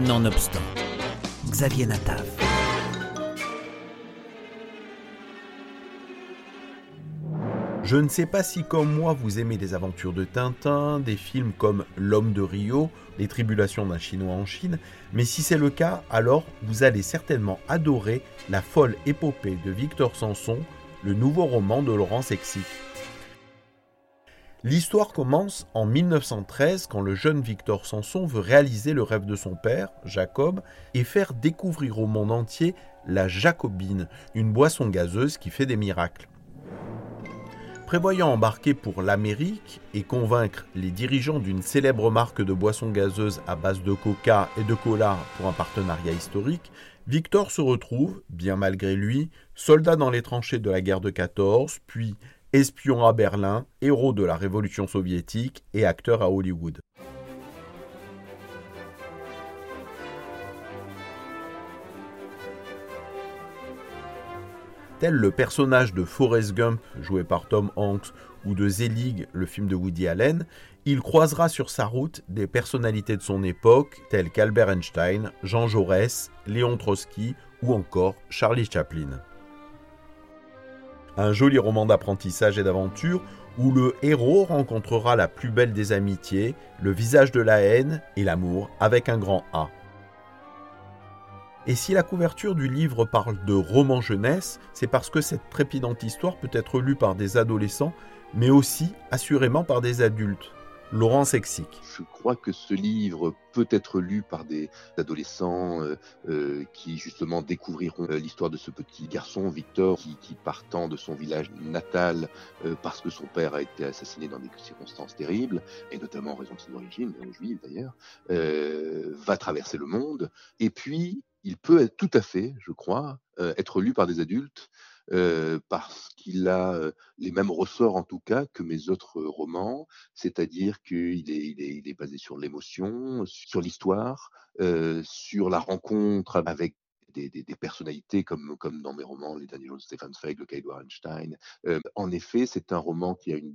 Nonobstant, Xavier Natav. Je ne sais pas si comme moi vous aimez les aventures de Tintin, des films comme L'homme de Rio, Les tribulations d'un Chinois en Chine, mais si c'est le cas, alors vous allez certainement adorer la folle épopée de Victor Sanson, le nouveau roman de Laurent Sexic. L'histoire commence en 1913 quand le jeune Victor Sanson veut réaliser le rêve de son père, Jacob, et faire découvrir au monde entier la Jacobine, une boisson gazeuse qui fait des miracles. Prévoyant embarquer pour l'Amérique et convaincre les dirigeants d'une célèbre marque de boissons gazeuses à base de coca et de cola pour un partenariat historique, Victor se retrouve, bien malgré lui, soldat dans les tranchées de la guerre de 14, puis espion à Berlin, héros de la révolution soviétique et acteur à Hollywood. Tel le personnage de Forrest Gump, joué par Tom Hanks, ou de Zelig, le film de Woody Allen, il croisera sur sa route des personnalités de son époque, telles qu'Albert Einstein, Jean Jaurès, Léon Trotsky ou encore Charlie Chaplin un joli roman d'apprentissage et d'aventure où le héros rencontrera la plus belle des amitiés, le visage de la haine et l'amour avec un grand A. Et si la couverture du livre parle de roman jeunesse, c'est parce que cette trépidante histoire peut être lue par des adolescents, mais aussi assurément par des adultes. Laurent Sexic. Je crois que ce livre peut être lu par des adolescents euh, euh, qui justement découvriront euh, l'histoire de ce petit garçon, Victor, qui, partant de son village natal parce que son père a été assassiné dans des circonstances terribles, et notamment en raison de ses origines, juives d'ailleurs, va traverser le monde. Et puis, il peut tout à fait, je crois, être lu par des adultes parce qu'il a les mêmes ressorts en tout cas que mes autres romans, c'est-à-dire qu'il est, basé sur l'émotion, sur l'histoire, sur la rencontre avec des, personnalités comme, dans mes romans, Les derniers jours de Stefan Zweig, Le cas Einstein. en effet, c'est un roman qui a une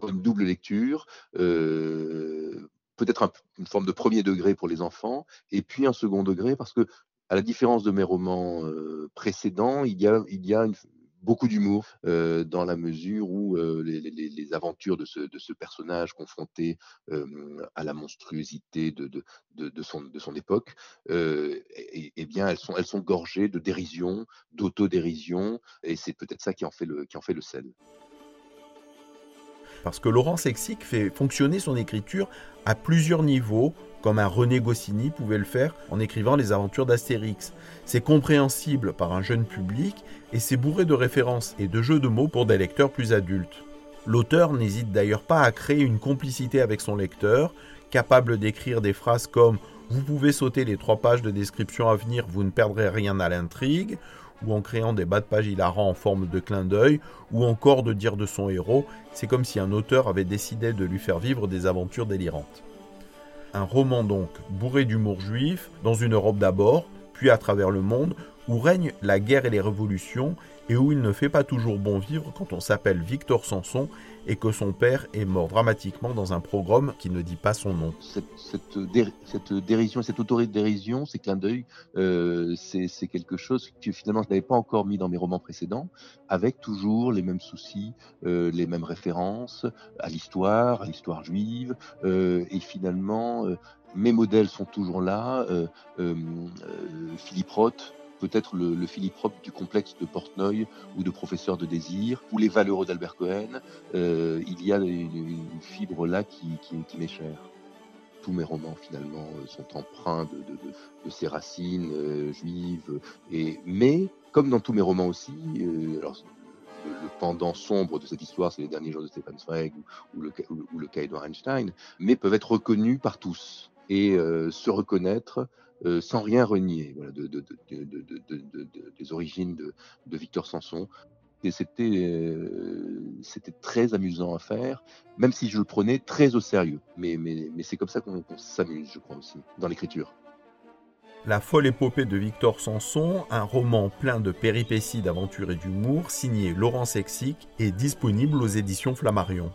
double lecture. peut-être une forme de premier degré pour les enfants, et puis un second degré parce que à la différence de mes romans euh, précédents, il y a, beaucoup d'humour euh, dans la mesure où euh, les, aventures de ce, personnage confronté à la monstruosité de, son, époque, eh bien, elles sont, elles sont gorgées de dérision, d'autodérision, et c'est peut-être ça qui en fait le, qui en fait le sel. Parce que Laurent Sexic fait fonctionner son écriture à plusieurs niveaux, comme un René Goscinny pouvait le faire en écrivant les aventures d'Astérix. C'est compréhensible par un jeune public et c'est bourré de références et de jeux de mots pour des lecteurs plus adultes. L'auteur n'hésite d'ailleurs pas à créer une complicité avec son lecteur, capable d'écrire des phrases comme Vous pouvez sauter les trois pages de description à venir, vous ne perdrez rien à l'intrigue, ou en créant des bas de page hilarants en forme de clin d'œil, ou encore de dire de son héros, c'est comme si un auteur avait décidé de lui faire vivre des aventures délirantes. Un roman donc bourré d'humour juif, dans une Europe d'abord, puis à travers le monde, où règnent la guerre et les révolutions, et où il ne fait pas toujours bon vivre quand on s'appelle Victor Sanson et que son père est mort dramatiquement dans un programme qui ne dit pas son nom. Cette, cette, dérision, cette autodérision, ces clins d'œil, euh, c'est quelque chose que finalement je n'avais pas encore mis dans mes romans précédents, avec toujours les mêmes soucis, euh, les mêmes références à l'histoire, à l'histoire juive, euh, et finalement mes modèles sont toujours là. Philippe Roth, peut-être le, Roth du complexe de Portnoy ou de Professeur de désir, ou les Valeureux d'Albert Cohen, euh, il y a une, fibre là qui, m'est chère. Tous mes romans finalement euh, sont empreints de, ces racines euh, juives, mais comme dans tous mes romans aussi, le, pendant sombre de cette histoire, c'est les derniers jours de Stefan Zweig ou, le, ou le cas Einstein, mais peuvent être reconnus par tous et se reconnaître euh, sans rien renier des origines de, Victor Sanson. Euh, c'était très amusant à faire, même si je le prenais très au sérieux. Mais, c'est comme ça qu'on, s'amuse, je crois aussi, dans l'écriture. La folle épopée de Victor Sanson, un roman plein de péripéties, d'aventures et d'humour, signé Laurent Sexic, est disponible aux éditions Flammarion.